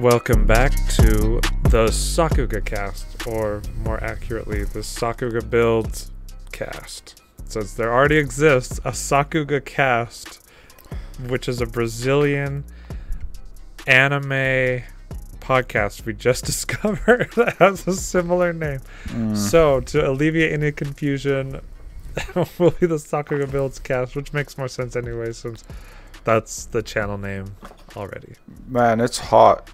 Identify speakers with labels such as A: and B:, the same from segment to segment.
A: Welcome back to the Sakuga cast, or more accurately, the Sakuga Builds cast. Since there already exists a Sakuga cast, which is a Brazilian anime podcast we just discovered that has a similar name. Mm. So, to alleviate any confusion, will be the Sakuga Builds cast, which makes more sense anyway, since that's the channel name already.
B: Man, it's hot.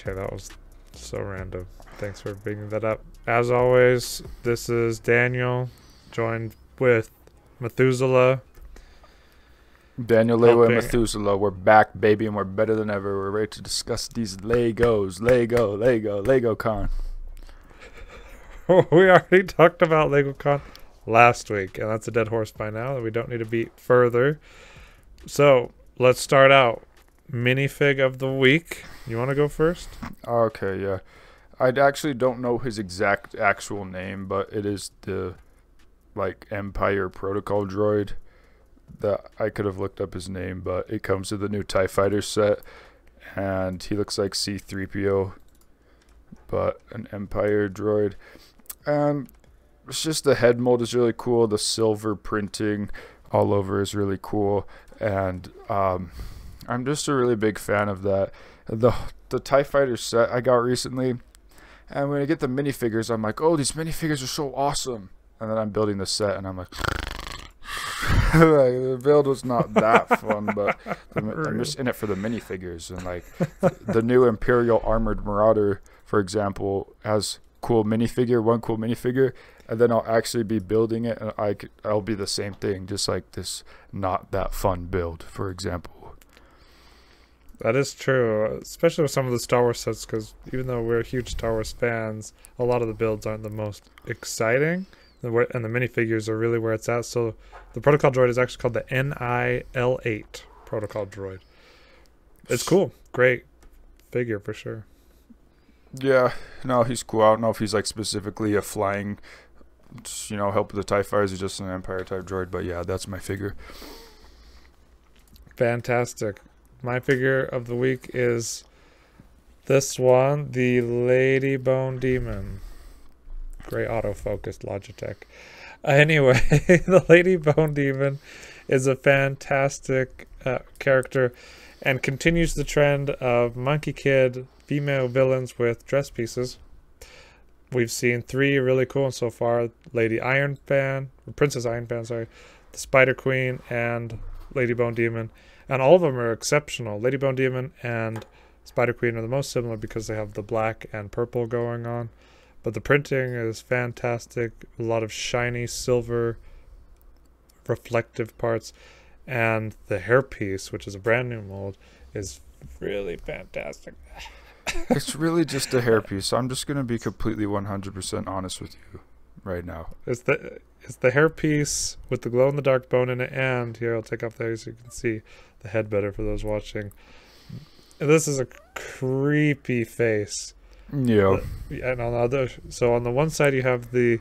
A: Okay, that was so random. Thanks for bringing that up. As always, this is Daniel, joined with Methuselah.
B: Daniel Lewa and Methuselah, we're back, baby, and we're better than ever. We're ready to discuss these Legos. Lego, Lego, Lego Con.
A: we already talked about LegoCon last week, and that's a dead horse by now that we don't need to beat further. So let's start out. Minifig of the week. You want to go first?
B: Okay, yeah. I actually don't know his exact actual name, but it is the like Empire Protocol droid. That I could have looked up his name, but it comes with the new Tie Fighter set, and he looks like C-3PO, but an Empire droid. And it's just the head mold is really cool. The silver printing all over is really cool, and um, I'm just a really big fan of that. The the Tie Fighter set I got recently, and when I get the minifigures, I'm like, oh, these minifigures are so awesome. And then I'm building the set, and I'm like, like, the build was not that fun, but the, I'm just in it for the minifigures. And like the new Imperial Armored Marauder, for example, has cool minifigure, one cool minifigure, and then I'll actually be building it, and I I'll be the same thing, just like this not that fun build, for example.
A: That is true, especially with some of the Star Wars sets, because even though we're huge Star Wars fans, a lot of the builds aren't the most exciting, and the minifigures are really where it's at. So the Protocol Droid is actually called the NI-L8 Protocol Droid. It's cool, great figure for sure.
B: Yeah, no, he's cool. I don't know if he's like specifically a flying, you know, help with the Tie Fighters or just an Empire type droid, but yeah, that's my figure.
A: Fantastic. My figure of the week is this one, the Lady Bone Demon. Great autofocused Logitech. Anyway, the Lady Bone Demon is a fantastic uh, character and continues the trend of Monkie Kid female villains with dress pieces. We've seen three really cool ones so far Lady Iron Fan, Princess Iron Fan, sorry, the Spider Queen, and Lady Bone Demon and all of them are exceptional. Lady Bone Demon and Spider Queen are the most similar because they have the black and purple going on, but the printing is fantastic. A lot of shiny silver, reflective parts, and the hairpiece, which is a brand new mold, is really fantastic.
B: it's really just a hairpiece. I'm just gonna be completely 100% honest with you right now.
A: It's the it's the hairpiece with the glow in the dark bone in it, and here I'll take off the hair so you can see the head better for those watching. This is a creepy face.
B: Yeah,
A: and on the other so on the one side you have the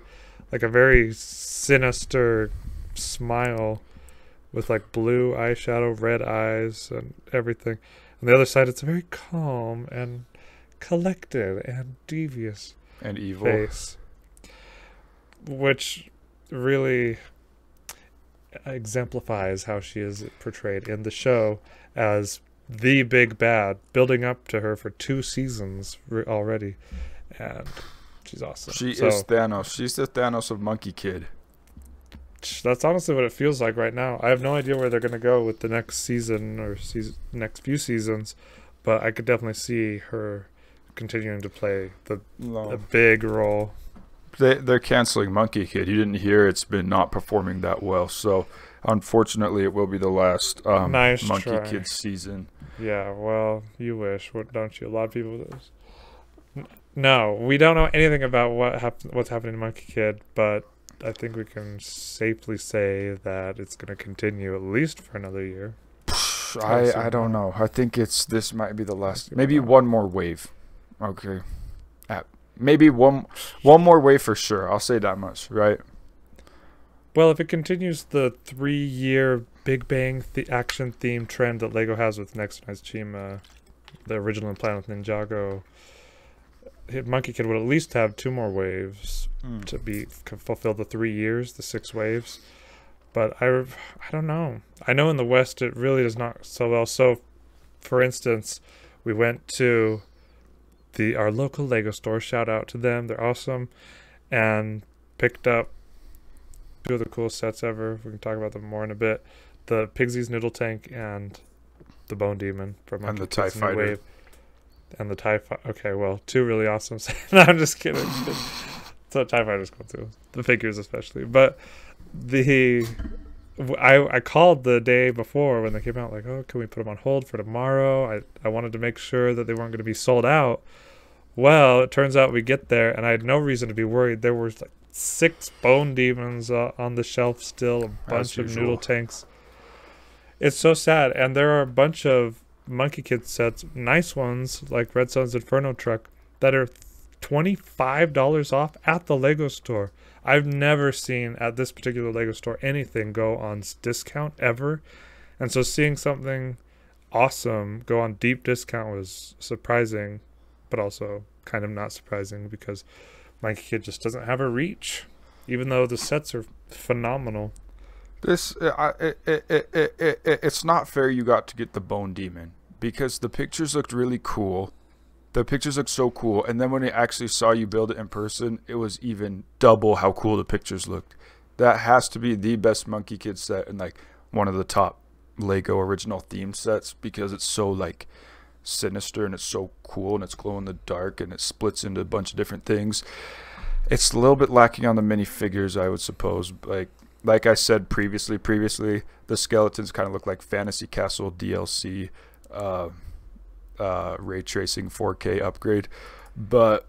A: like a very sinister smile with like blue eyeshadow red eyes and everything on the other side it's a very calm and collected and devious
B: and evil.
A: face which really exemplifies how she is portrayed in the show as the big bad building up to her for two seasons already and she's awesome
B: She
A: so
B: is Thanos. She's the Thanos of Monkie Kid.
A: that's honestly what it feels like right now i have no idea where they're going to go with the next season or season next few seasons but i could definitely see her continuing to play the a
B: No.
A: big role
B: They they're canceling Monkie Kid. You didn't hear it's been not performing that well, so unfortunately it will be the last um,
A: Nice
B: Monkey
A: try.
B: Kid season.
A: Yeah, well, you wish, what- don't you? A lot of people do. No, we don't know anything about what hap- what's happening to Monkie Kid, but I think we can safely say that it's going to continue at least for another year.
B: I I don't know. I think it's this might be the last. Maybe one more wave. Okay. Uh, maybe one one more way for sure. I'll say that much, right?
A: Well, if it continues the three-year Big Bang the action theme trend that Lego has with Nexo Knights Chima, the original plan with Ninjago. Monkie Kid would at least have two more waves
B: Mm.
A: to be fulfill the three years, the six waves. But I, I don't know. I know in the West it really does not so well. So, for instance, we went to the our local Lego store. Shout out to them; they're awesome, and picked up two of the coolest sets ever. We can talk about them more in a bit. The Pigsy's Noodle Tank and the Bone Demon from
B: And the TIE Fighter.
A: Wave. And the TIE Fighter. Okay, well, two really awesome sets. no, I'm just kidding. so TIE Fighter's cool too. The figures especially. But the... I, I called the day before when they came out like oh can we put them on hold for tomorrow? I, I wanted to make sure that they weren't going to be sold out. Well it turns out we get there and I had no reason to be worried. There was like six bone demons uh, on the shelf still a bunch of noodle tanks. It's so sad and there are a bunch of monkie kid sets nice ones like red son's inferno truck that are $25 off at the lego store i've never seen at this particular lego store anything go on discount ever and so seeing something awesome go on deep discount was surprising but also kind of not surprising because monkie kid just doesn't have a reach even though the sets are phenomenal
B: This uh, I, it, it, it, it, it, it's not fair you got to get the bone demon because the pictures looked really cool. The pictures looked so cool, and then when I actually saw you build it in person, it was even double how cool the pictures looked. That has to be the best Monkie Kid set and like one of the top Lego original theme sets because it's so like sinister and it's so cool and it's glow in the dark and it splits into a bunch of different things. It's a little bit lacking on the minifigures, I would suppose. Like like I said previously, previously the skeletons kind of look like Fantasy Castle DLC, uh, uh, ray tracing 4K upgrade, but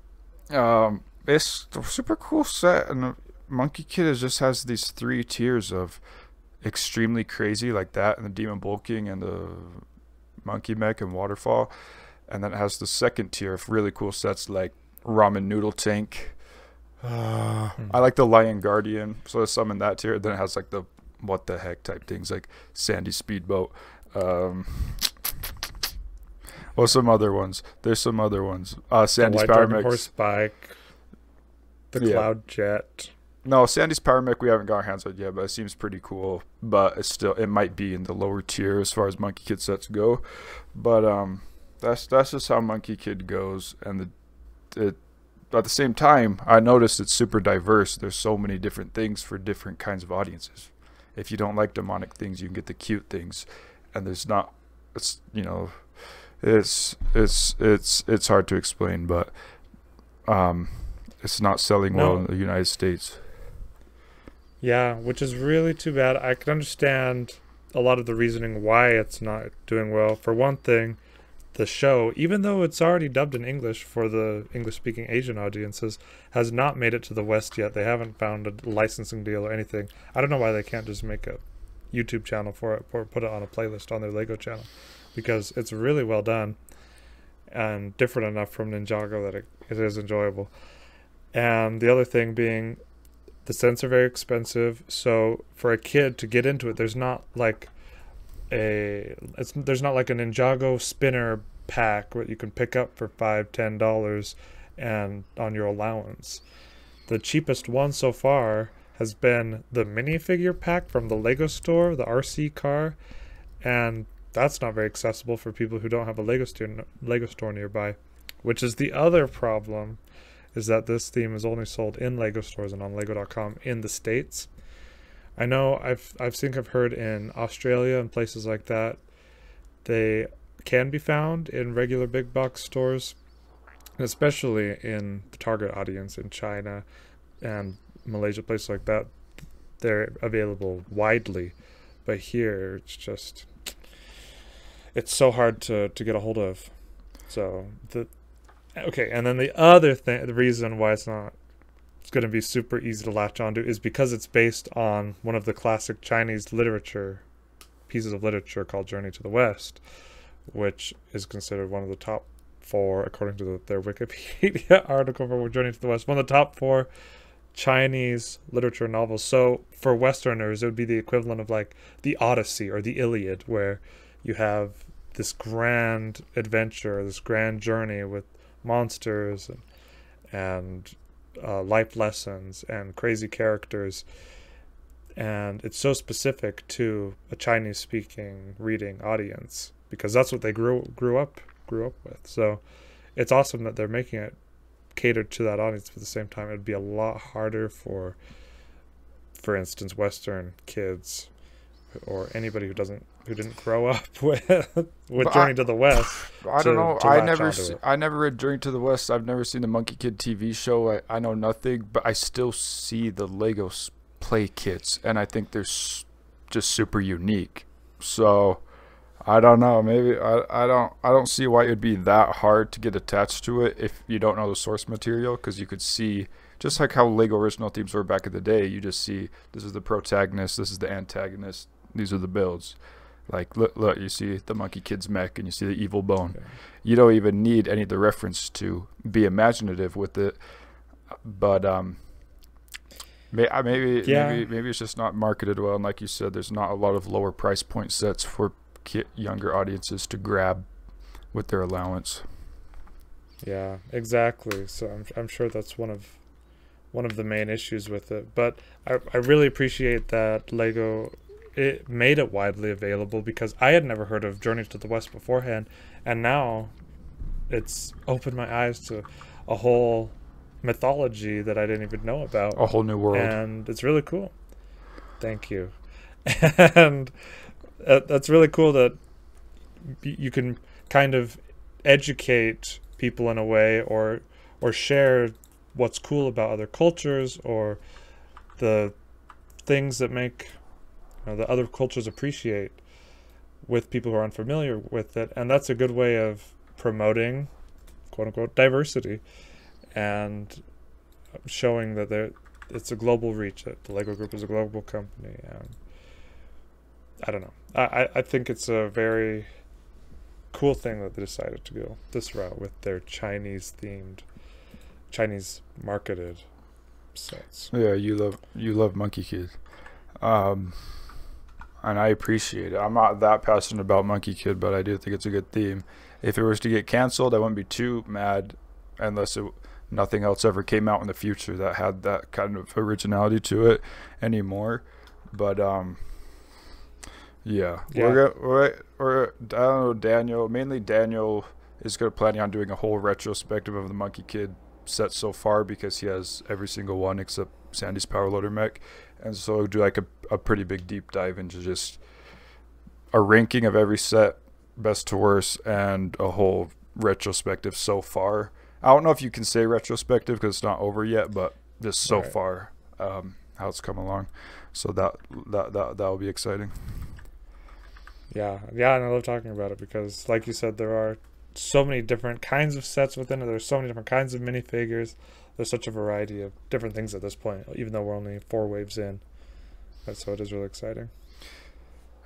B: um, it's a super cool set. And Monkie Kid just has these three tiers of extremely crazy like that, and the Demon Bull King, and the Monkey Mech and Waterfall, and then it has the second tier of really cool sets like Ramen Noodle Tank. Uh, I like the Lion Guardian, so some in that tier. Then it has like the what the heck type things like Sandy Speedboat. Um, well, some other ones. There's some other ones. Uh, Sandy's Power Mix.
A: horse bike the
B: Yeah.
A: cloud jet
B: No, Sandy's Power Mech we haven't got our hands on yet, but it seems pretty cool. But it's still it might be in the lower tier as far as Monkie Kid sets go. But um, that's that's just how Monkie Kid goes, and the it. At the same time, I noticed it's super diverse. There's so many different things for different kinds of audiences. If you don't like demonic things, you can get the cute things, and there's not. It's you know, it's it's it's it's hard to explain, but um, it's not selling well in the United States.
A: Yeah, which is really too bad. I can understand a lot of the reasoning why it's not doing well. For one thing, the show, even though it's already dubbed in English for the English speaking Asian audiences, has not made it to the West yet. They haven't found a licensing deal or anything. I don't know why they can't just make a YouTube channel for it or put it on a playlist on their Lego channel because it's really well done and different enough from Ninjago that it, it is enjoyable. And the other thing being the scents are very expensive so for a kid to get into it there's not like a there's not like a ninjago spinner pack that you can pick up for five ten dollars and on your allowance the cheapest one so far has been the minifigure pack from the lego store the rc car and that's not very accessible for people who don't have a lego store lego store nearby which is the other problem is that this theme is only sold in Lego stores and on Lego.com in the states. I know I've I've think I've heard in Australia and places like that they can be found in regular big box stores, especially in the target audience in China and Malaysia, places like that. They're available widely, but here it's just it's so hard to to get a hold of. So the okay, and then the other thing, the reason why it's not it's going to be super easy to latch onto is because it's based on one of the classic Chinese literature pieces of literature called Journey to the West, which is considered one of the top four, according to the, their Wikipedia article for Journey to the West, one of the top four Chinese literature novels. So for Westerners, it would be the equivalent of like the Odyssey or the Iliad, where you have this grand adventure, this grand journey with monsters and, and uh, life lessons and crazy characters. And it's so specific to a Chinese speaking reading audience because that's what they grew grew up grew up with. So it's awesome that they're making it catered to that audience but at the same time it'd be a lot harder for for instance western kids or anybody who doesn't who didn't grow up with with
B: But
A: journey
B: I-
A: to the west
B: I
A: to-
B: don't know. I never, se- I never read Journey to the West. I've never seen the Monkie Kid TV show. I, I know nothing, but I still see the Lego play kits, and I think they're s- just super unique. So, I don't know. Maybe I, I don't I don't see why it would be that hard to get attached to it if you don't know the source material, because you could see just like how Lego original themes were back in the day. You just see this is the protagonist, this is the antagonist, these are the builds. Like look, look, you see the Monkie Kid's mech, and you see the evil bone.
A: Yeah.
B: You don't even need any of the reference to be imaginative with it. But um, may, maybe
A: Yeah.
B: maybe maybe it's just not marketed well. And like you said, there's not a lot of lower price point sets for ki- younger audiences to grab with their allowance.
A: Yeah, exactly. So I'm I'm sure that's one of one of the main issues with it. But I I really appreciate that Lego it made it widely available because I had never heard of Journey to the West beforehand, and now it's opened my eyes to a whole mythology that I didn't even know about
B: A whole new world.
A: and it's really cool. Thank you. and uh, that's really cool that you can kind of educate people in a way or or share what's cool about other cultures or the things that make you know, that other cultures appreciate with people who are unfamiliar with it. And that's a good way of promoting quote unquote diversity and showing that there it's a global reach that the lego group is a global company. And i don't know. I I- think it's a very cool thing that they decided to go this route with their chinese themed chinese marketed sets.
B: Yeah, you love you love Monkie Kid, um, and I appreciate it. I'm not that passionate about Monkie Kid, but I do think it's a good theme. If it was to get canceled, I wouldn't be too mad, unless it, nothing else ever came out in the future that had that kind of originality to it anymore. But um, yeah,
A: Yeah.
B: we're we're we're I don't know Daniel. Mainly Daniel is going to planning on doing a whole retrospective of the Monkie Kid set so far because he has every single one except Sandy's Power Loader mech, and so do like a, a pretty big deep dive into just a ranking of every set, best to worst, and a whole retrospective so far. I don't know if you can say retrospective because it's not over yet, but just so
A: Right.
B: far, um, how it's come along. So that that that that will be exciting.
A: yeah yeah and i love talking about it because like you said there are so many different kinds of sets within it there's so many different kinds of minifigures there's such a variety of different things at this point even though we're only four waves in And so it is really exciting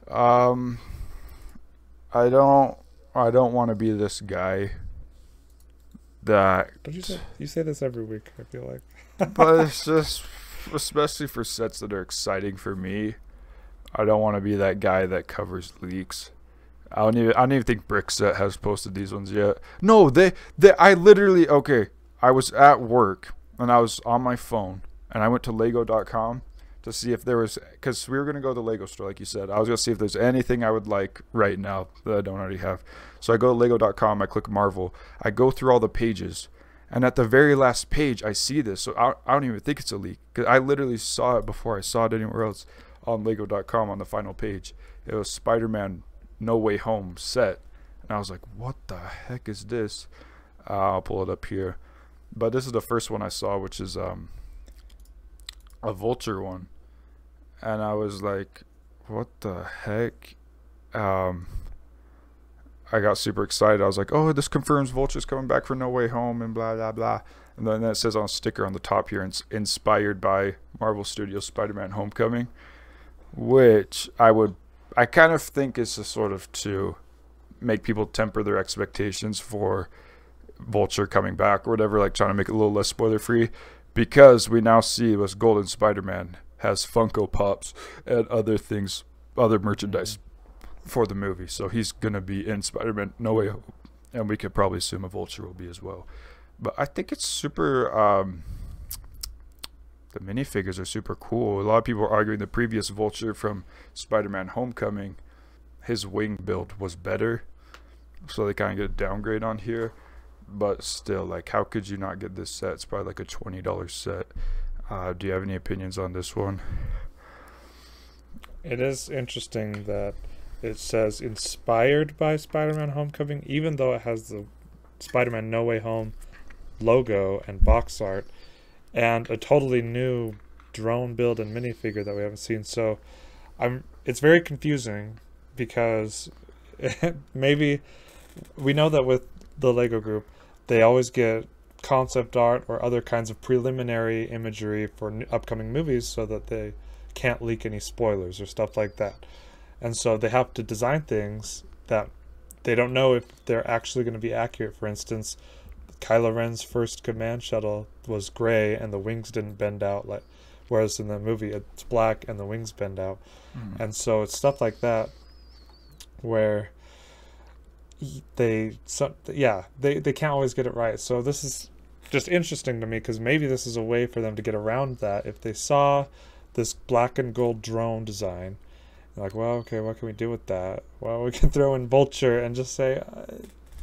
B: Um, I don't. I don't want to be this guy. That,
A: don't you say you say this every week i feel like
B: but it's just, especially for sets that are exciting for me. I don't want to be that guy that covers leaks. I don't even. I don't even think Brickset has posted these ones yet. No, they. They. I literally. Okay, I was at work and I was on my phone and I went to Lego.com to see if there was because we were gonna go to the Lego store, like you said. I was gonna see if there's anything I would like right now that I don't already have. So I go to Lego.com, I click Marvel, I go through all the pages, and at the very last page, I see this. So I, I don't even think it's a leak because I literally saw it before I saw it anywhere else on Lego.com on the final page. It was Spider-Man No Way Home set, and I was like, "What the heck is this?" Uh, I'll pull it up here, but this is the first one I saw, which is um a vulture one, and I was like, "What the heck?" Um, I got super excited. I was like, "Oh, this confirms Vulture's coming back for No Way Home," and blah blah blah. And then it says on a sticker on the top here, it's inspired by Marvel Studios Spider-Man: Homecoming, which I would, I kind of think is a sort of to make people temper their expectations for Vulture coming back or whatever, like trying to make it a little less spoiler free. because we now see this Golden Spider-Man has Funko Pops and other things, other merchandise for the movie. So he's gonna be in Spider-Man No Way Home, and we could probably assume a Vulture will be as well. But I think it's super. Um, the minifigures are super cool. A lot of people are arguing the previous Vulture from Spider-Man Homecoming, his wing build was better, so they kind of get a downgrade on here. But still, like, how could you not get this set? It's probably like a twenty dollars set. Uh, do you have any opinions on this one?
A: It is interesting that it says inspired by Spider-Man Homecoming, even though it has the Spider-Man No Way Home logo and box art, and a totally new drone build and minifigure that we haven't seen. So, I'm. It's very confusing because maybe we know that with the Lego Group, they always get concept art or other kinds of preliminary imagery for n- upcoming movies so that they can't leak any spoilers or stuff like that. And so they have to design things that they don't know if they're actually going to be accurate. For instance, Kylo Ren's first command shuttle was gray and the wings didn't bend out like whereas in the movie it's black and the wings bend out.
B: Mm.
A: And so it's stuff like that where they so, yeah, they they can't always get it right. So this is just interesting to me because maybe this is a way for them to get around that. If they saw this black and gold drone design like well okay what can we do with that? Well we can throw in vulture and just say uh,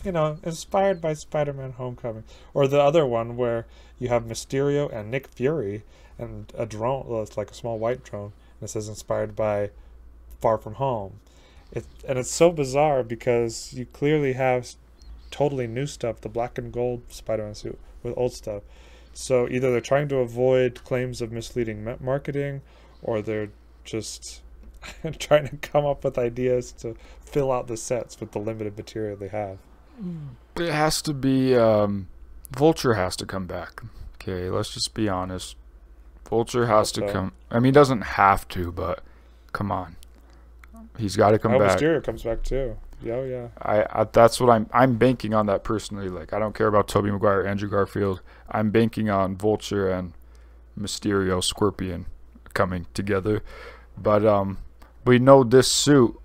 A: you know inspired by spider-man homecoming. Or the other one where you have mysterio and nick fury and a drone well, it's like a small white drone and it says inspired by far from home it, and it's so bizarre because you clearly have totally new stuff the black and gold spider-man suit with old stuff so either they're trying to avoid claims of misleading marketing or they're just trying to come up with ideas to fill out the sets with the limited material they have
B: It has to be. Um, Vulture has to come back. Okay, let's just be honest. Vulture has to come. I mean, he doesn't have to, but come on, he's got to come
A: oh,
B: back.
A: Mysterio comes back too yeah oh, yeah
B: I, I that's what I'm I'm banking on that personally. Like I don't care about Tobey Maguire, Andrew Garfield. I'm banking on Vulture and Mysterio, Scorpion coming together. But um, we know this suit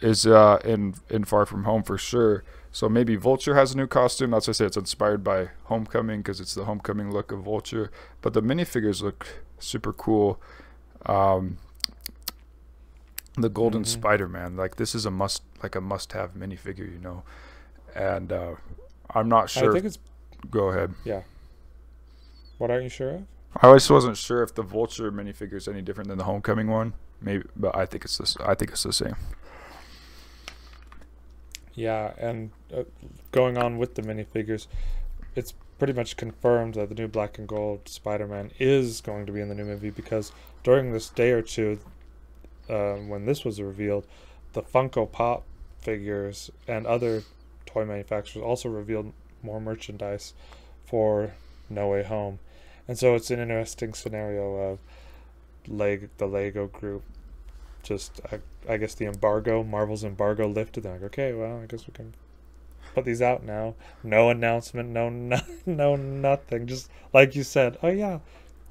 B: is uh in in Far From Home for sure. So maybe Vulture has a new costume. That's why I say it's inspired by Homecoming because it's the Homecoming look of Vulture. But the minifigures look super cool. Um, the Golden
A: Mhm.
B: Spider-Man, like this is a must, like a must-have minifigure, you know. And uh, I'm not sure.
A: i think it's
B: Go ahead. Yeah.
A: What aren't you sure of
B: I just wasn't sure if the Vulture minifigure is any different than the Homecoming one. Maybe, but I think it's this. I think it's the same.
A: Yeah, and uh, going on with the minifigures, it's pretty much confirmed that the new black and gold Spider-Man is going to be in the new movie because during this day or two, uh, when this was revealed, the Funko Pop figures and other toy manufacturers also revealed more merchandise for No Way Home, and so it's an interesting scenario of leg the Lego group just I, I guess the embargo marvel's embargo lifted. They're like okay well i guess we can put these out now. No announcement no no, no nothing. Just like you said oh yeah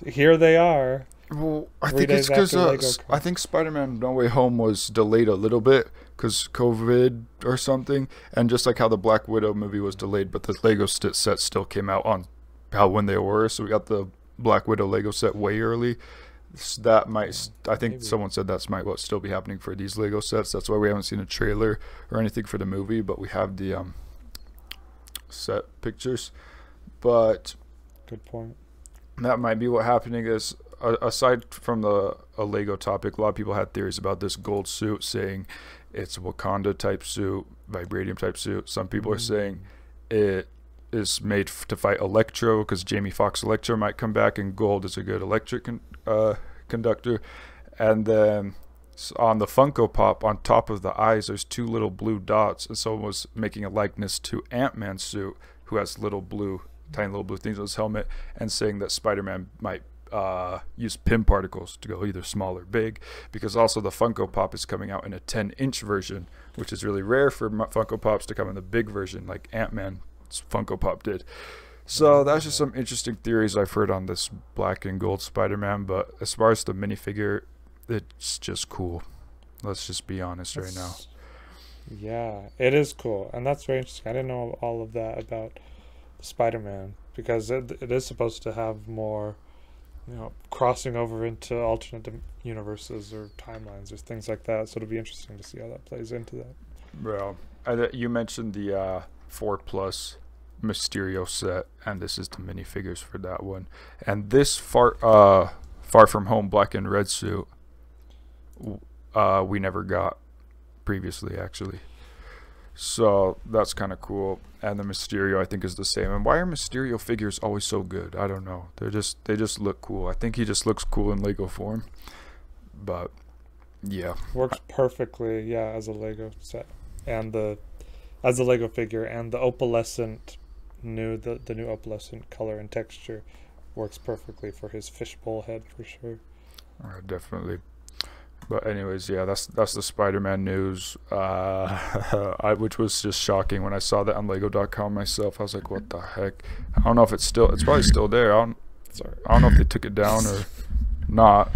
A: here they are
B: Well, I think it's because uh,
A: Lego
B: s-
A: come.
B: I think Spider-Man: No Way Home was delayed a little bit because COVID or something, and just like how the Black Widow movie was delayed, but the Lego st- set still came out on how when they were. So we got the Black Widow Lego set way early. S- That might, I think
A: Maybe.
B: someone said that's might what still be happening for these Lego sets. That's why we haven't seen a trailer or anything for the movie, but we have the um set pictures. But
A: good point
B: that might be what happening is aside from the a Lego topic, a lot of people had theories about this gold suit, saying it's Wakanda type suit, vibranium type suit. Some people are saying it is made f- to fight Electro because Jamie Foxx Electro might come back, and gold is a good electric con- uh, conductor. And then on the Funko Pop, on top of the eyes, there's two little blue dots, and someone was making a likeness to Ant Man suit, who has little blue, tiny little blue things on his helmet, and saying that Spider Man might uh, use Pym particles to go either small or big, because also the Funko Pop is coming out in a 10 inch version, which is really rare for Funko Pops to come in the big version, like Ant-Man Funko Pop did. So that's just some interesting theories I've heard on this black and gold Spider-Man. But as far as the minifigure, it's just cool. Let's just be honest right now.
A: Yeah, it is cool, and that's very interesting. I didn't know all of that about Spider-Man because it, it is supposed to have more, you know, crossing over into alternate universes or timelines or things like that. So it'll be interesting to see how that plays into that.
B: Well, I, you mentioned the uh, four plus Mysterio set, and this is the minifigures for that one. And this far uh, Far From Home black and red suit, uh, we never got previously actually. So that's kind of cool. And the Mysterio I think is the same. And why are Mysterio figures always so good? I don't know. They're just they just look cool. I think he just looks cool in Lego form. But yeah.
A: Works perfectly, yeah, as a Lego set, and the as a Lego figure, and the opalescent new the the new opalescent color and texture works perfectly for his fishbowl head for sure.
B: Uh, definitely. But anyways, yeah, that's that's the Spider-Man news, uh, I, which was just shocking when I saw that on Lego.com myself. I was like, "What the heck?" I don't know if it's still. It's probably still there. I don't.
A: Sorry.
B: I don't know if they took it down or not.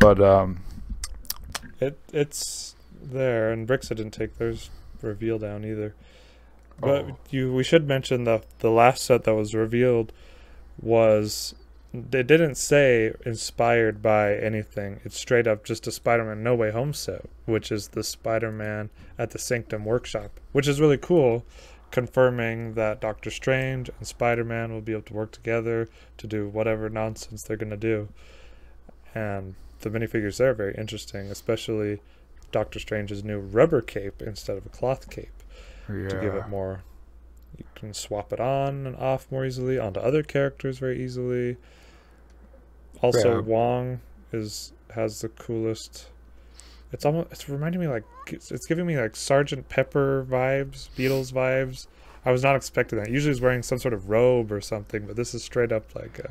B: But um,
A: It it's there, and Brickset didn't take theirs reveal down either. But
B: Oh.
A: you, we should mention the the last set that was revealed was they didn't say inspired by anything. It's straight up just a Spider-Man No Way Home set, which is the Spider-Man at the Sanctum Workshop, which is really cool, confirming that Doctor Strange and Spider-Man will be able to work together to do whatever nonsense they're gonna do. And the minifigures there are very interesting, especially Doctor Strange's new rubber cape instead of a cloth cape
B: yeah,
A: to give it more. You can swap it on and off more easily onto other characters very easily. Also,
B: Yeah.
A: Wong is has the coolest. It's almost it's reminding me like it's, it's giving me like Sergeant Pepper vibes, Beatles vibes. I was not expecting that. Usually, he's wearing some sort of robe or something, but this is straight up like a,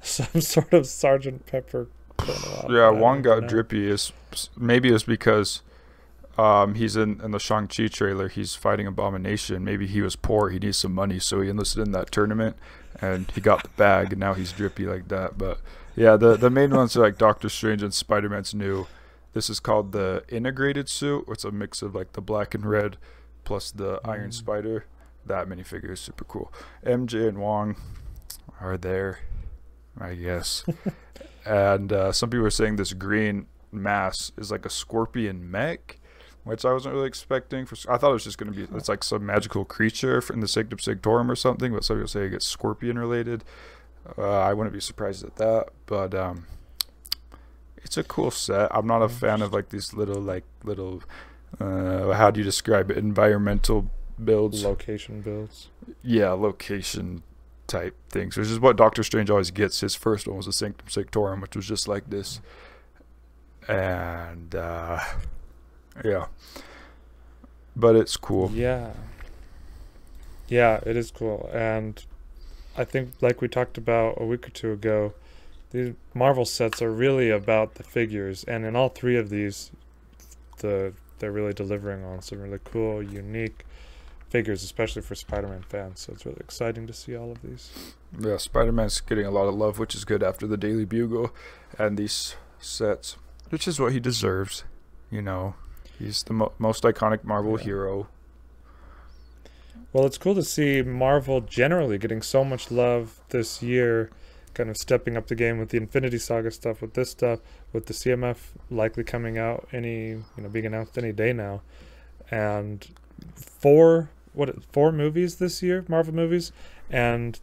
A: some sort of Sergeant Pepper.
B: yeah.
A: I
B: got
A: know.
B: drippy is maybe it's because um he's in in the Shang Chi trailer. He's fighting Abomination. Maybe he was poor. He needs some money, so he enlisted in that tournament, and he got the bag, and now he's drippy like that. But yeah, the the main ones are like Doctor Strange and Spider Man's new. This is called the integrated suit. It's a mix of like the black and red plus the Iron
A: Mm.
B: Spider. That minifigure is super cool. MJ and Wong are there, I guess. and uh, some people are saying this green mass is like a scorpion mech, which I wasn't really expecting. For I thought it was just gonna be it's like some magical creature in the Sanctum Sanctorum or something. But some people say it's scorpion related. Uh, I wouldn't be surprised at that. But um, it's a cool set. I'm not a fan of like these little like little. Uh, how do you describe it? Environmental builds.
A: location builds.
B: Yeah, location type things, which is what Doctor Strange always gets. His first one was the Sanctum Sanctorum, which was just like this. And uh yeah. But it's cool.
A: Yeah. Yeah, it is cool. And I think like we talked about a week or two ago, these Marvel sets are really about the figures and in all three of these the they're really delivering on some really cool, unique figures, especially for Spider-Man fans. So it's really exciting to see all of these.
B: Yeah, Spider Man's getting a lot of love, which is good after the Daily Bugle and these sets, which is what he deserves. You know, he's the mo- most iconic Marvel
A: Yeah.
B: hero.
A: Well, it's cool to see Marvel generally getting so much love this year, kind of stepping up the game with the Infinity Saga stuff, with this stuff, with the CMF likely coming out any, you know, being announced any day now, and four what four movies this year, Marvel movies, and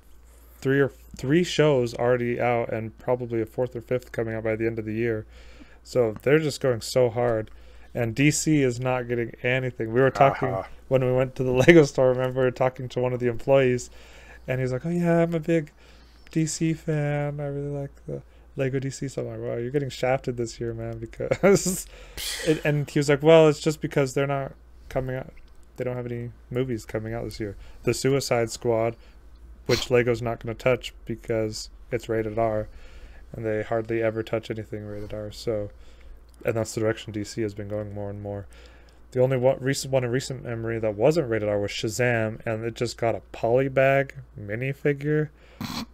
A: three or three shows already out, and probably a fourth or fifth coming out by the end of the year. So they're just going so hard, and DC is not getting anything. We were talking
B: Haha.
A: When we went to the Lego store, I remember talking to one of the employees, and he's like, "Oh yeah, I'm a big DC fan. I really like the Lego DC." So I'm like, "Wow, you're getting shafted this year, man." Because, it, and he was like, "Well, it's just because they're not coming out. They don't have any movies coming out this year. The Suicide Squad, which Lego's not going to touch because it's rated R, and they hardly ever touch anything rated R. So, and that's the direction DC has been going more and more." The only one recent one in recent memory that wasn't rated R was Shazam, and it just got a polybag minifigure.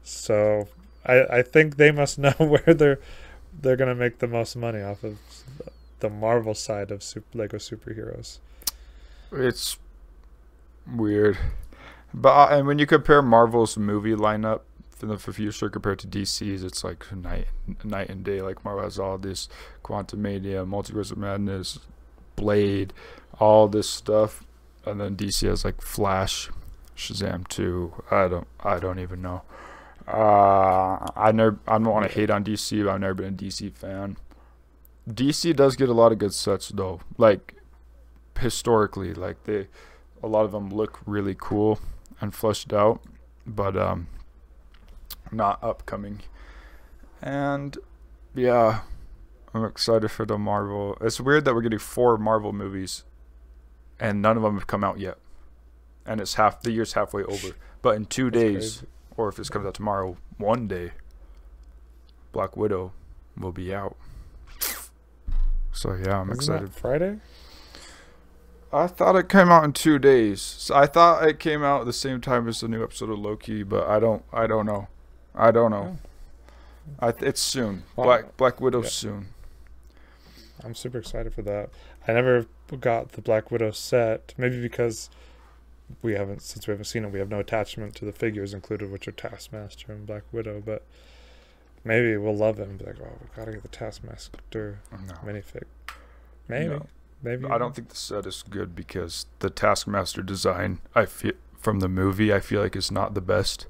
A: So I I think they must know where they're they're gonna make the most money off of the Marvel side of super, Lego superheroes.
B: It's weird, but uh, and when you compare Marvel's movie lineup for the future compared to DC's, it's like night night and day. Like Marvel has all this Quantumania, Multiverse of Madness, Blade, all this stuff, and then DC has like Flash, Shazam 2. I don't I don't even know. Uh, I never I don't want to hate on DC, but I've never been a DC fan. DC does get a lot of good sets though. Like historically, like they a lot of them look really cool and fleshed out, but um not upcoming. And yeah, I'm excited for the Marvel. It's weird that we're getting four Marvel movies and none of them have come out yet. And it's half the year's halfway over. But in 2
A: That's
B: days
A: crazy.
B: or if this comes out tomorrow, one day Black Widow will be out. So yeah, I'm
A: Isn't
B: excited.
A: Friday?
B: I thought it came out in two days. So I thought it came out at the same time as the new episode of Loki, but I don't. I don't know. I don't know. Oh. I th- it's soon. Black Black Widow
A: yeah.
B: soon.
A: I'm super excited for that. I never got the Black Widow set, maybe because we haven't since we haven't seen it. We have no attachment to the figures included, which are Taskmaster and Black Widow. But maybe we'll love it and be like, "Oh, we gotta get the Taskmaster
B: No.
A: minifig." Maybe,
B: No.
A: maybe.
B: I don't think the set is good because the Taskmaster design I feel from the movie I feel like is not the best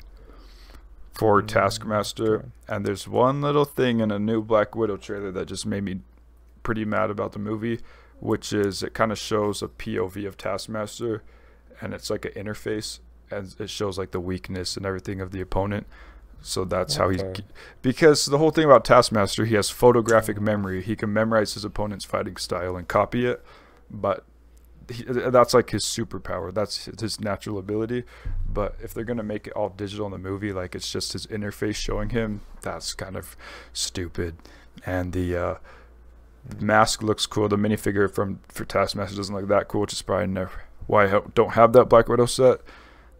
B: for
A: Mm,
B: Taskmaster. And there's one little thing in a new Black Widow trailer that just made me pretty mad about the movie, which is it kind of shows a POV of Taskmaster and it's like an interface and it shows like the weakness and everything of the opponent. So that's how
A: he,
B: because the whole thing about Taskmaster, he has photographic memory. He can memorize his opponent's fighting style and copy it, but he, that's like his superpower. That's his natural ability. But if they're gonna make it all digital in the movie, like it's just his interface showing him, that's kind of stupid. And the uh, mask looks cool. The minifigure from for Taskmaster doesn't look that cool, which is probably never why I don't have that Black Widow set.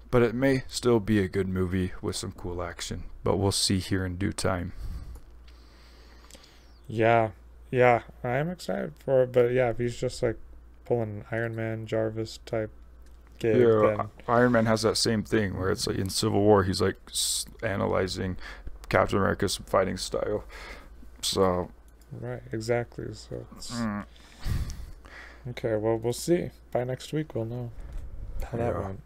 B: But it may still be a good movie with some cool action. But we'll see here in due time.
A: Yeah, yeah, I am excited for it. But yeah, if he's just like pulling Iron Man Jarvis type gig,
B: Yeah,
A: then
B: Iron Man has that same thing where it's like in Civil War, he's like analyzing Captain America's fighting style. So,
A: right, exactly. So it's
B: mm,
A: okay. Well, we'll see. By next week, we'll know how that
B: Yeah.
A: went.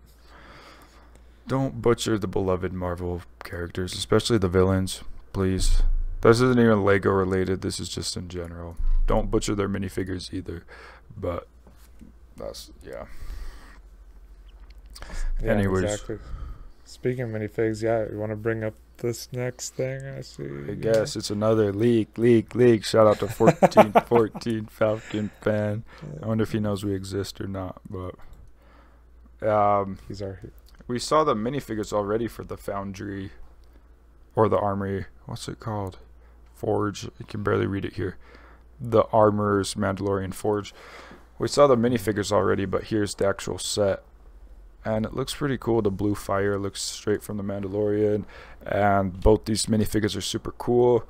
B: don't butcher the beloved Marvel characters, especially the villains, please. This isn't even Lego related. This is just in general. Don't butcher their minifigures either. But that's yeah.
A: Yeah,
B: Anyways.
A: exactly. Speaking of minifigs, yeah, you want to bring up this next thing? I see.
B: I guess it's another leak, leak, leak. Shout out to 1414 Falcon fan. I wonder if he knows we exist or not. But um,
A: he's our.
B: we saw the minifigures already for the Foundry or the Armory. What's it called? Forge. You can barely read it here. The Armor's Mandalorian Forge. We saw the minifigures already, but here's the actual set. And it looks pretty cool. The blue fire looks straight from the Mandalorian. And both these minifigures are super cool.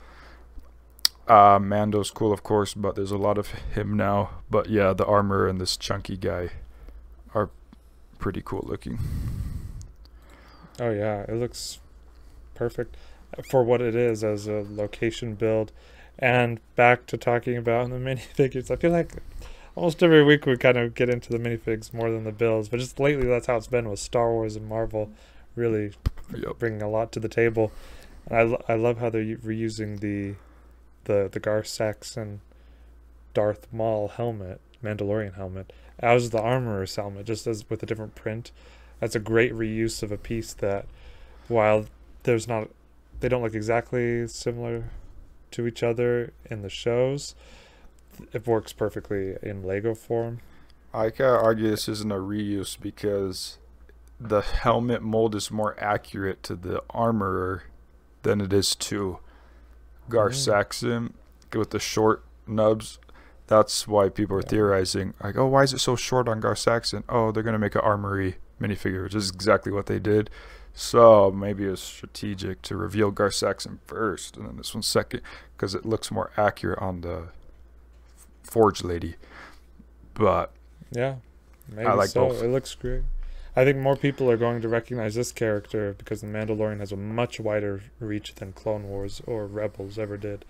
B: Uh, Mando's cool, of course, but there's a lot of him now. But yeah, the armor and this chunky guy are pretty cool looking.
A: Oh yeah, it looks perfect for what it is as a location build. And back to talking about the minifigures. I feel like almost every week we kind of get into the minifigs more than the builds, but just lately that's how it's been with Star Wars and Marvel, really
B: Yep.
A: bringing a lot to the table. And I, I love how they're reusing the the the Gar Saxon Darth Maul helmet, Mandalorian helmet, as the armorer's helmet, just as with a different print. That's a great reuse of a piece that, while there's not, they don't look exactly similar to each other in the shows. It works perfectly in Lego form.
B: I can argue this isn't a reuse because the helmet mold is more accurate to the armorer than it is to Gar
A: Mm.
B: Saxon with the short nubs. that's why people are
A: Yeah.
B: theorizing like, oh, why is it so short on Gar Saxon? Oh, they're gonna make an armory minifigure, which is exactly what they did. So maybe it's strategic to reveal Gar Saxon first, and then this one second, because it looks more accurate on the Forge Lady. But
A: Yeah, maybe
B: like
A: so.
B: both.
A: It looks great. I think more people are going to recognize this character because the Mandalorian has a much wider reach than Clone Wars or Rebels ever did.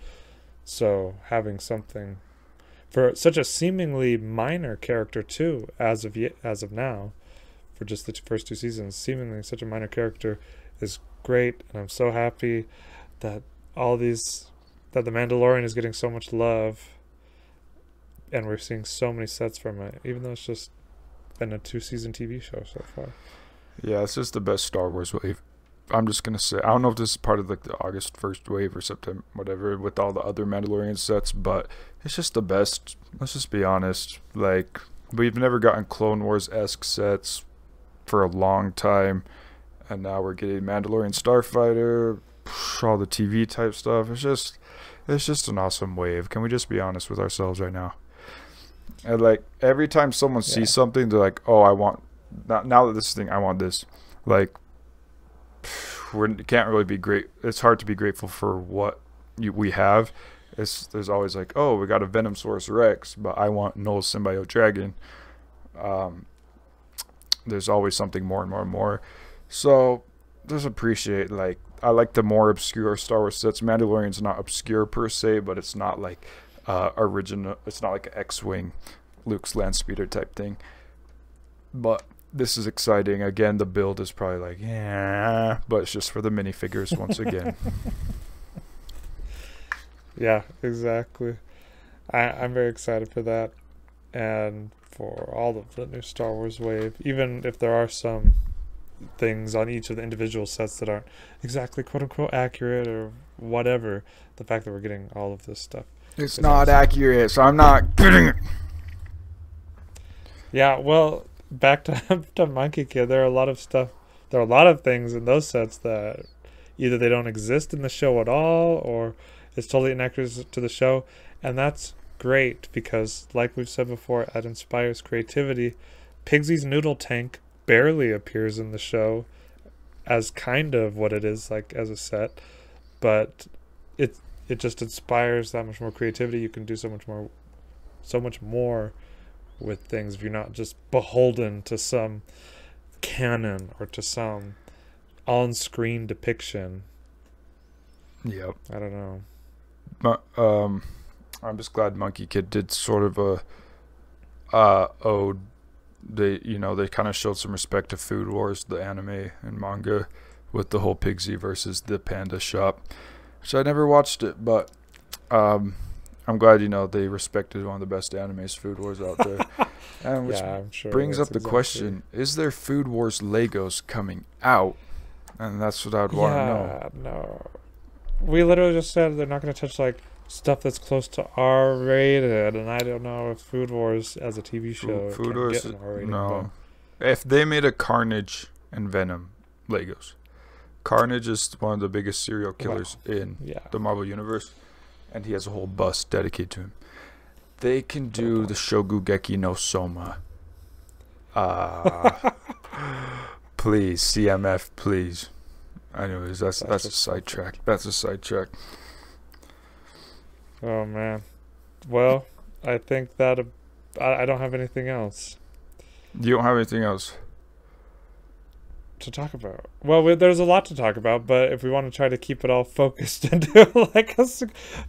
A: So having something for such a seemingly minor character too, as of yet, as of now, for just the first two seasons, seemingly such a minor character is great, and I'm so happy that all these that the Mandalorian is getting so much love, and we're seeing so many sets from it, even though it's just been a two season TV show so far.
B: yeah, it's just the best Star Wars wave. I'm just gonna say I don't know if this is part of like the August first wave or September whatever with all the other Mandalorian sets, but it's just the best. Let's just be honest. Like we've never gotten Clone Wars esque sets for a long time, and now we're getting Mandalorian Starfighter, all the TV type stuff. It's just it's just an awesome wave. Can we just be honest with ourselves right now? And like every time someone
A: Yeah.
B: sees something, they're like, "Oh, I want now, that this thing, I want this." Like we can't really be great. It's hard to be grateful for what you, we have. It's there's always like, oh, we got a Venom Source Rex, but I want Null Symbiote Dragon. Um, there's always something more and more and more. So just appreciate like I like the more obscure Star Wars sets. Mandalorian's not obscure per se, but it's not like uh, original. It's not like an X-wing, Luke's land speeder type thing. But this is exciting. Again, the build is probably like, yeah, but it's just for the minifigures once again.
A: Yeah, exactly. I, I'm very excited for that and for all of the new Star Wars wave. Even if there are some things on each of the individual sets that aren't exactly quote unquote accurate or whatever, the fact that we're getting all of this stuff.
B: It's not accurate, so I'm not getting it.
A: Yeah, well, back to to Monkie Kid, there are a lot of stuff. There are a lot of things in those sets that either they don't exist in the show at all, or it's totally inaccurate to the show, and that's great because, like we've said before, it inspires creativity. Pigsy's noodle tank barely appears in the show as kind of what it is like as a set, but it it just inspires that much more creativity. You can do so much more, so much more with things if you're not just beholden to some canon or to some on-screen depiction.
B: Yep.
A: I don't know.
B: But, um, I'm just glad Monkie Kid did sort of a uh ode. They you know they kind of showed some respect to Food Wars, the anime and manga, with the whole Pigsy versus the Panda Shop. Which I never watched it, but um, I'm glad you know they respected one of the best animes, Food Wars, out there. and which
A: yeah, I'm sure.
B: brings up the
A: exactly-
B: question: Is there Food Wars Legos coming out? And that's what I'd want to know.
A: No. We literally just said they're not going to touch like stuff that's close to R rated, and I don't know if Food Wars as a TV show
B: Food
A: can
B: Wars,
A: get an R rating.
B: no. If they made a Carnage and Venom Legos, Carnage is one of the biggest serial killers in
A: yeah,
B: the Marvel universe, and he has a whole bus dedicated to him. They can do the Shokugeki no Soma. Uh, please, CMF, please. Anyways, that's
A: That's
B: that's a sidetrack. That's a sidetrack.
A: Oh man. Well, I think that I, I don't have anything else
B: You don't have anything else?
A: To talk about. Well, we, there's a lot to talk about, but if we want to try to keep it all focused into like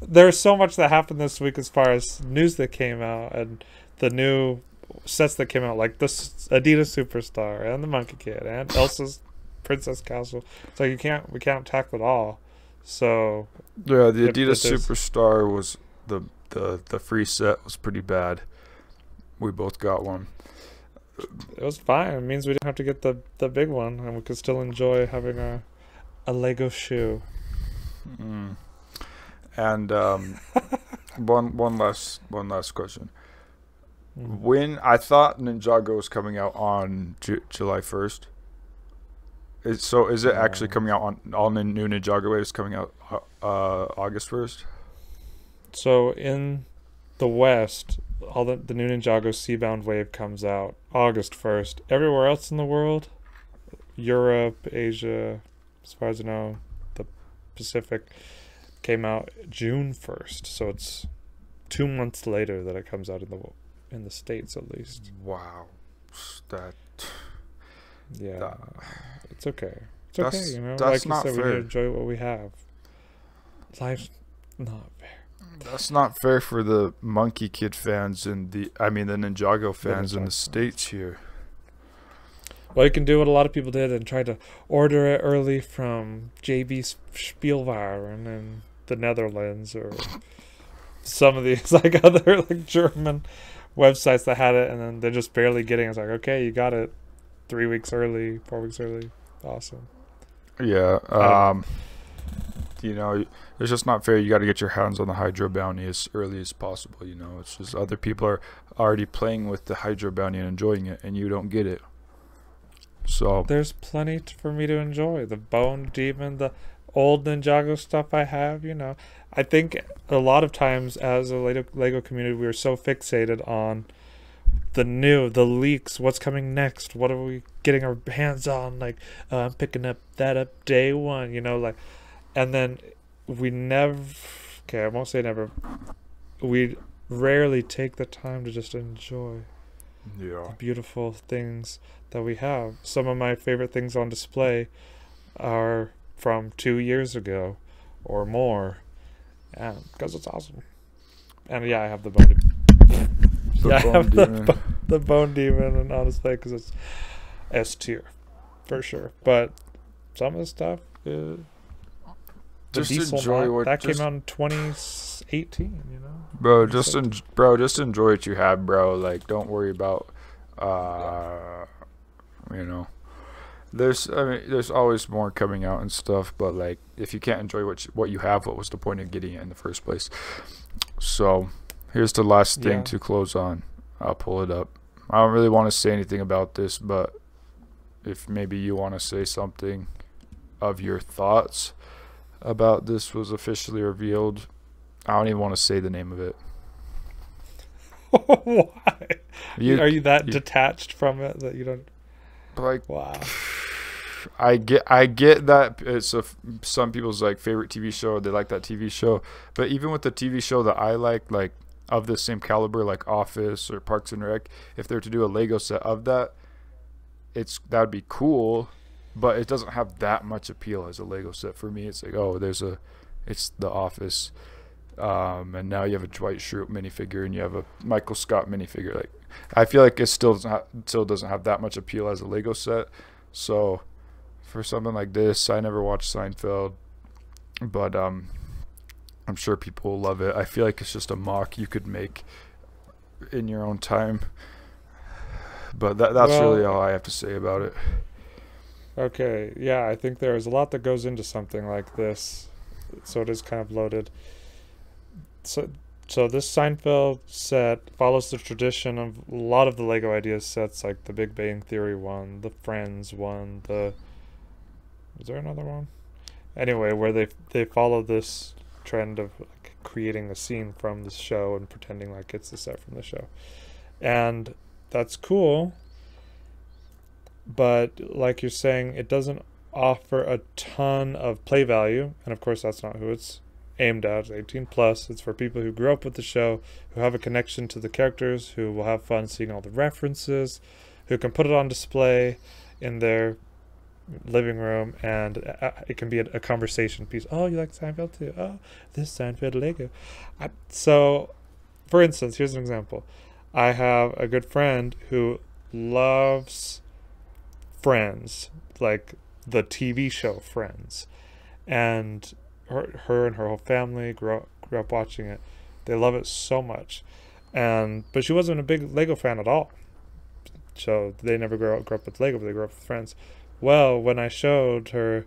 A: there's so much that happened this week as far as news that came out and the new sets that came out, like the Adidas Superstar and the Monkie Kid and Elsa's Princess Castle. So you can't we can't tackle it all. So
B: Yeah, the Adidas
A: it.
B: Superstar was the the the free set was pretty bad. We both got one.
A: It was fine. It means we didn't have to get the the big one, and we could still enjoy having a a Lego shoe.
B: Mm. And um, one one last one last question.
A: Mm.
B: When I thought Ninjago was coming out on Ju- July first. Is, so is it actually coming out on all the new Ninjago waves coming out uh, uh, August first?
A: So in the West, all the the new Ninjago Seabound wave comes out August first. Everywhere else in the world, Europe, Asia, as far as I know, the Pacific came out June first. So it's two months later that it comes out in the in the states at least.
B: Wow. That
A: Yeah,
B: That-
A: it's okay. It's okay, you know.
B: that's
A: like you
B: not
A: said, we
B: fair.
A: to enjoy what we have. Life's not fair.
B: That's not fair for the Monkie Kid fans and the I mean the Ninjago fans in
A: Ninjago
B: the states here.
A: Well, you can do what a lot of people did and try to order it early from JB Spielwaren in the Netherlands or some of these like other like German websites that had it, and then they're just barely getting. it. It's like okay, you got it three weeks early, four weeks early. Awesome.
B: Yeah.
A: I
B: Um you know, it's just not fair. You got to get your hands on the Hydro Bounty as early as possible. You know, it's just other people are already playing with the Hydro Bounty and enjoying it, and you don't get it. So
A: There's plenty for me to enjoy. The Bone Demon, the old Ninjago stuff I have, you know. I think a lot of times as a Lego, Lego community, we are so fixated on the new, the leaks, what's coming next, what are we getting our hands on? Like, uh, I'm picking up that up day one, you know, like, and then we never, okay, I won't say never, we rarely take the time to just enjoy
B: yeah.
A: beautiful things that we have. Some of my favorite things on display are from two years ago or more, and because it's awesome. And yeah, I have the bone,
B: The
A: Yeah, I have the
B: Demon.
A: the bone demon, and on display because it's S tier for sure. But some of the stuff, uh, the
B: Just
A: Diesel
B: enjoy
A: that
B: just-
A: came out in 2018. You know,
B: Bro, just en- bro, just enjoy what you have, bro. Like, don't worry about, uh, you know, there's, I mean, there's always more coming out and stuff. But like, if you can't enjoy what you, what you have, what was the point of getting it in the first place? So, here's the last thing
A: Yeah.
B: to close on. I'll pull it up. I don't really want to say anything about this, but if maybe you want to say something of your thoughts about this was officially revealed, I don't even want to say the name of it.
A: why
B: You,
A: are you that
B: you-
A: detached from it that you don't?
B: like
A: Wow.
B: I get I get that it's a, some people's like favorite TV show. They like that TV show, but even with the TV show that I like, like of the same caliber, like Office or Parks and Rec, if they're to do a Lego set of that, it's that would be cool, but it doesn't have that much appeal as a Lego set for me. It's like oh, there's a, it's The Office, um, and now you have a Dwight Schrute minifigure and you have a Michael Scott minifigure. Like I feel like it still doesn't ha- still doesn't have that much appeal as a Lego set. So for something like this, I never watched Seinfeld, but um, I'm sure people will love it. I feel like it's just a mock you could make in your own time. But that that's really all I have to say about it.
A: Okay, yeah, I think there is a lot that goes into something like this, so it is kind of loaded. So, so this Seinfeld set follows the tradition of a lot of the Lego Ideas sets, like the Big Bang Theory one, the Friends one, the. Is there another one? Anyway, where they they follow this trend of like, creating a scene from the show and pretending like it's the set from the show, and that's cool but like you're saying, it doesn't offer a ton of play value, and of course that's not who it's aimed at. It's 18 plus. It's for people who grew up with the show, who have a connection to the characters, who will have fun seeing all the references, who can put it on display in their living room, and uh, it can be a, conversation piece. Oh, you like Seinfeld too? Oh, this Seinfeld Lego. So, for instance, here's an example. I have a good friend who loves Friends, like the TV show Friends, and her, her and her whole family grew up, grew up watching it. They love it so much, and but she wasn't a big Lego fan at all. So they never grew up, grew up with Lego, but they grew up with Friends. Well, when I showed her,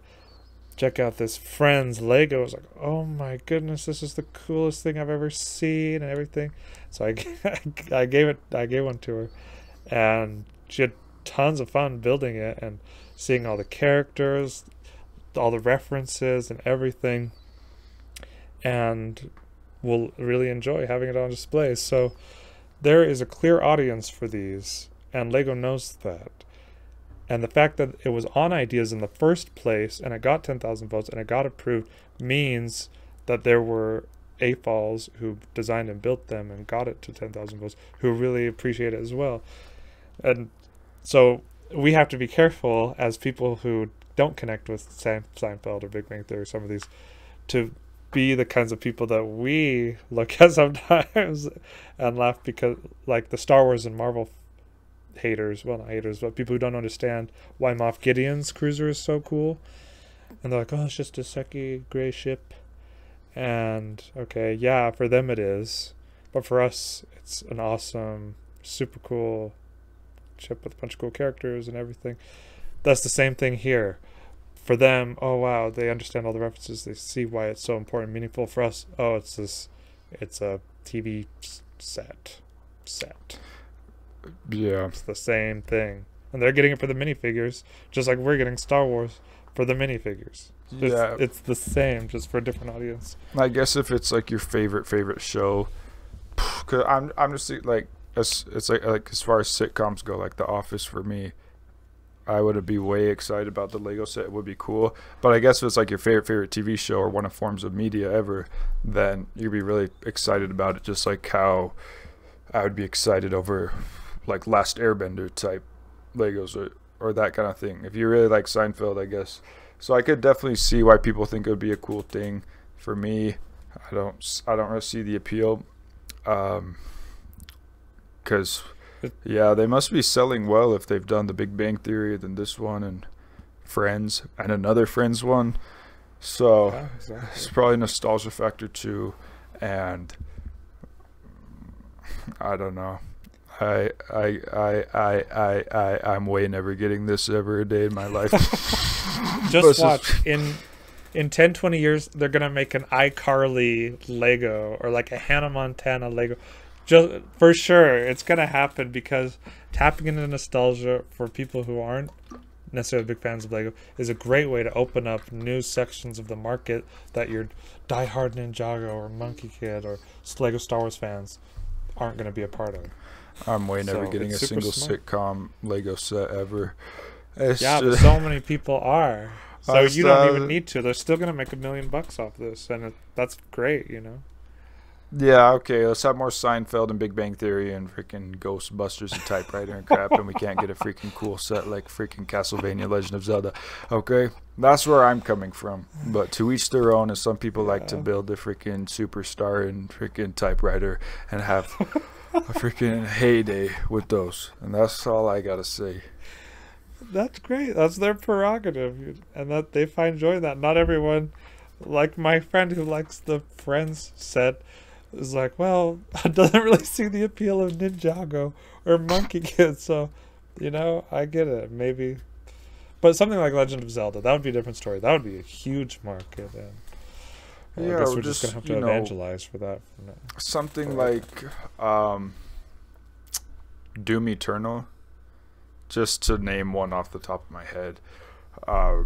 A: check out this Friends Lego, I was like, oh my goodness, this is the coolest thing I've ever seen and everything. So I, I gave it, I gave one to her, and she had tons of fun building it and seeing all the characters, all the references and everything. And will really enjoy having it on display. So there is a clear audience for these, and Lego knows that. And the fact that it was on ideas in the first place and it got 10,000 votes and it got approved means that there were AFOLs who designed and built them and got it to 10,000 votes who really appreciate it as well. And so we have to be careful as people who don't connect with Sein- Seinfeld or Big Bang Theory, some of these, to be the kinds of people that we look at sometimes and laugh because, like the Star Wars and Marvel haters, well, not haters, but people who don't understand why Moff Gideon's cruiser is so cool. And they're like, oh, it's just a sucky gray ship. And, okay, yeah, for them it is. But for us, it's an awesome, super cool ship with a bunch of cool characters and everything. That's the same thing here. For them, oh wow, they understand all the references. They see why it's so important, meaningful. For us, oh, it's this, it's a TV set, set.
B: Yeah.
A: It's the same thing, and they're getting it for the minifigures, just like we're getting Star Wars for the minifigures. It's,
B: Yeah.
A: it's the same, just for a different audience.
B: I guess if it's like your favorite favorite show, cause I'm I'm just like as it's like like as far as sitcoms go, like The Office for me, I would be way excited about the Lego set. It would be cool. But I guess if it's like your favorite favorite TV show or one of forms of media ever, then you'd be really excited about it. Just like how I would be excited over like Last Airbender type Legos or or that kind of thing. If you really like Seinfeld, I guess. So I could definitely see why people think it would be a cool thing. For me, I don't I don't really see the appeal. Um 'cause yeah, they must be selling well if they've done the Big Bang Theory, then this one and Friends and another Friends one. So
A: Yeah, exactly.
B: it's probably nostalgia factor too, and I don't know. I I I I I I I'm way never getting this ever a day in my life.
A: Just watch in in 10 20 years they're going to make an iCarly Lego or like a Hannah Montana Lego. Just for sure it's going to happen because tapping into nostalgia for people who aren't necessarily big fans of Lego is a great way to open up new sections of the market that your diehard Ninjago or Monkie Kid or Lego Star Wars fans aren't going to be a part of.
B: I'm way never
A: So,
B: getting a single
A: smart.
B: sitcom Lego set ever. It's
A: Yeah, but
B: just-
A: so many people are. So you don't even need to. They're still gonna make a million bucks off this, and it, that's great, you know.
B: Yeah, okay. Let's have more Seinfeld and Big Bang Theory and freaking Ghostbusters and typewriter and crap, and we can't get a freaking cool set like freaking Castlevania: Legend of Zelda. Okay, that's where I'm coming from. But to each their own. And some people like to build a freaking superstar and freaking typewriter and have a freaking heyday with those. And that's all I gotta say.
A: That's great. That's their prerogative, and that they find joy in that. Not everyone, like my friend who likes the Friends set, is like, well, I doesn't really see the appeal of Ninjago or Monkie Kid. So, you know, I get it. Maybe, but something like Legend of Zelda, that would be a different story. That would be a huge market, and well,
B: Yeah,
A: I guess we're just, gonna have to
B: you know,
A: evangelize for that. For now.
B: something like um, Doom Eternal, just to name one off the top of my head. Uh,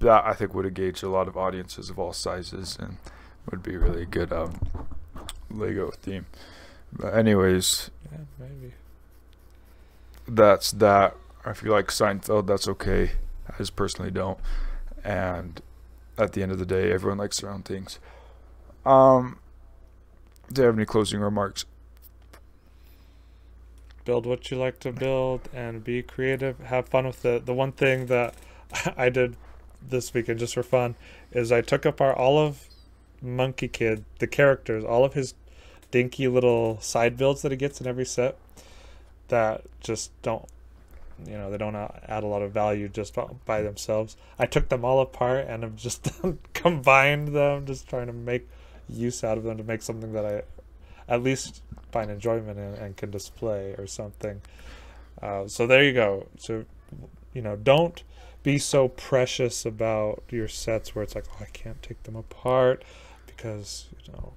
B: that I think would engage a lot of audiences of all sizes and would be really good um, Lego theme. But anyways,
A: Yeah, maybe.
B: that's that. If you like Seinfeld, that's okay. I just personally don't. And at the end of the day, everyone likes their own things. Um, do you have any closing remarks?
A: build what you like to build and be creative have fun with it the one thing that i did this weekend just for fun is i took up our all of monkie kid the characters all of his dinky little side builds that he gets in every set that just don't you know they don't add a lot of value just by themselves i took them all apart and i've just combined them just trying to make use out of them to make something that i at least find enjoyment in and can display or something. Uh, so there you go. So you know, don't be so precious about your sets where it's like, oh, I can't take them apart because you know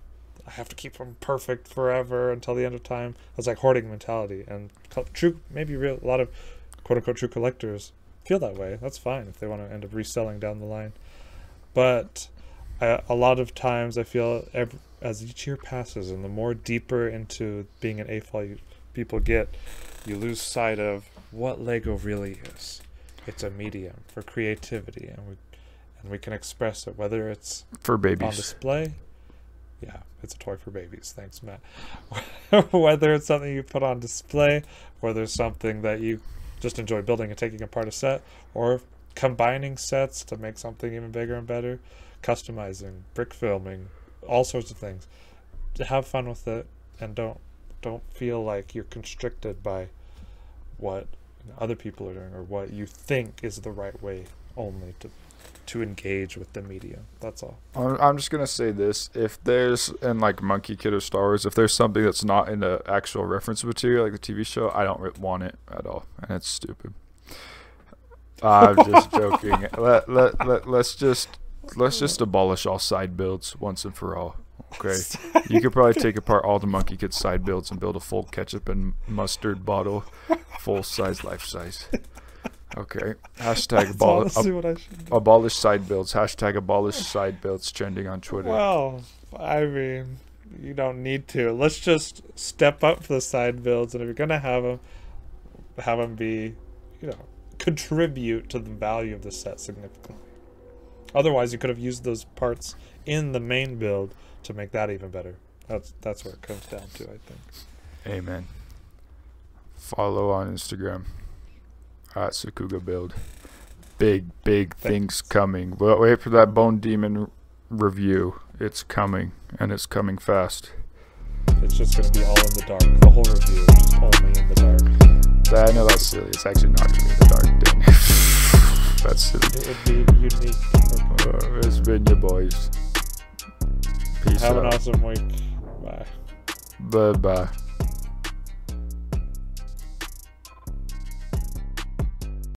A: I have to keep them perfect forever until the end of time. It's like hoarding mentality, and true, maybe real a lot of quote unquote true collectors feel that way. That's fine if they want to end up reselling down the line, but I, a lot of times I feel ev as each year passes and the more deeper into being an you, people get, you lose sight of what Lego really is. It's a medium for creativity, and we and we can express it whether it's
B: For babies on
A: display. Yeah, it's a toy for babies. Thanks, Matt. Whether it's something you put on display, whether it's something that you just enjoy building and taking apart a set, or combining sets to make something even bigger and better, customizing, brick filming, all sorts of things. To Have fun with it, and don't don't feel like you're constricted by what other people are doing or what you think is the right way only to to engage with the medium. That's all.
B: I'm I'm just gonna say this: if there's in like Monkie Kid or Star Wars, if there's something that's not in the actual reference material, like the TV show, I don't want it at all, and it's stupid. I'm just joking. Let let let let's just let's just abolish all side builds once and for all. Okay, you could probably take apart all the Monkie Kid side builds and build a full ketchup and mustard bottle, full size, life size. Okay. Hashtag
A: That's
B: abol-
A: honestly what I should
B: abolish side builds. Hashtag abolish side builds trending on Twitter.
A: Well, I mean, you don't need to. Let's just step up for the side builds, and if you're gonna have them, have them be, you know, contribute to the value of the set significantly. Otherwise, you could have used those parts in the main build to make that even better. That's that's where it comes down to, I think.
B: Amen. Follow on Instagram at Sakuga Build. Big, big things coming. Well, wait for that Bone Demon review. It's coming, and it's coming fast.
A: It's just gonna be all in the dark. The whole review is just only in the dark.
B: I know that's silly. It's actually not going to be in the dark. Dang. that's silly.
A: It would be unique.
B: Uh, it's been your boys. Peace
A: Have an awesome week. Bye.
B: Bye bye.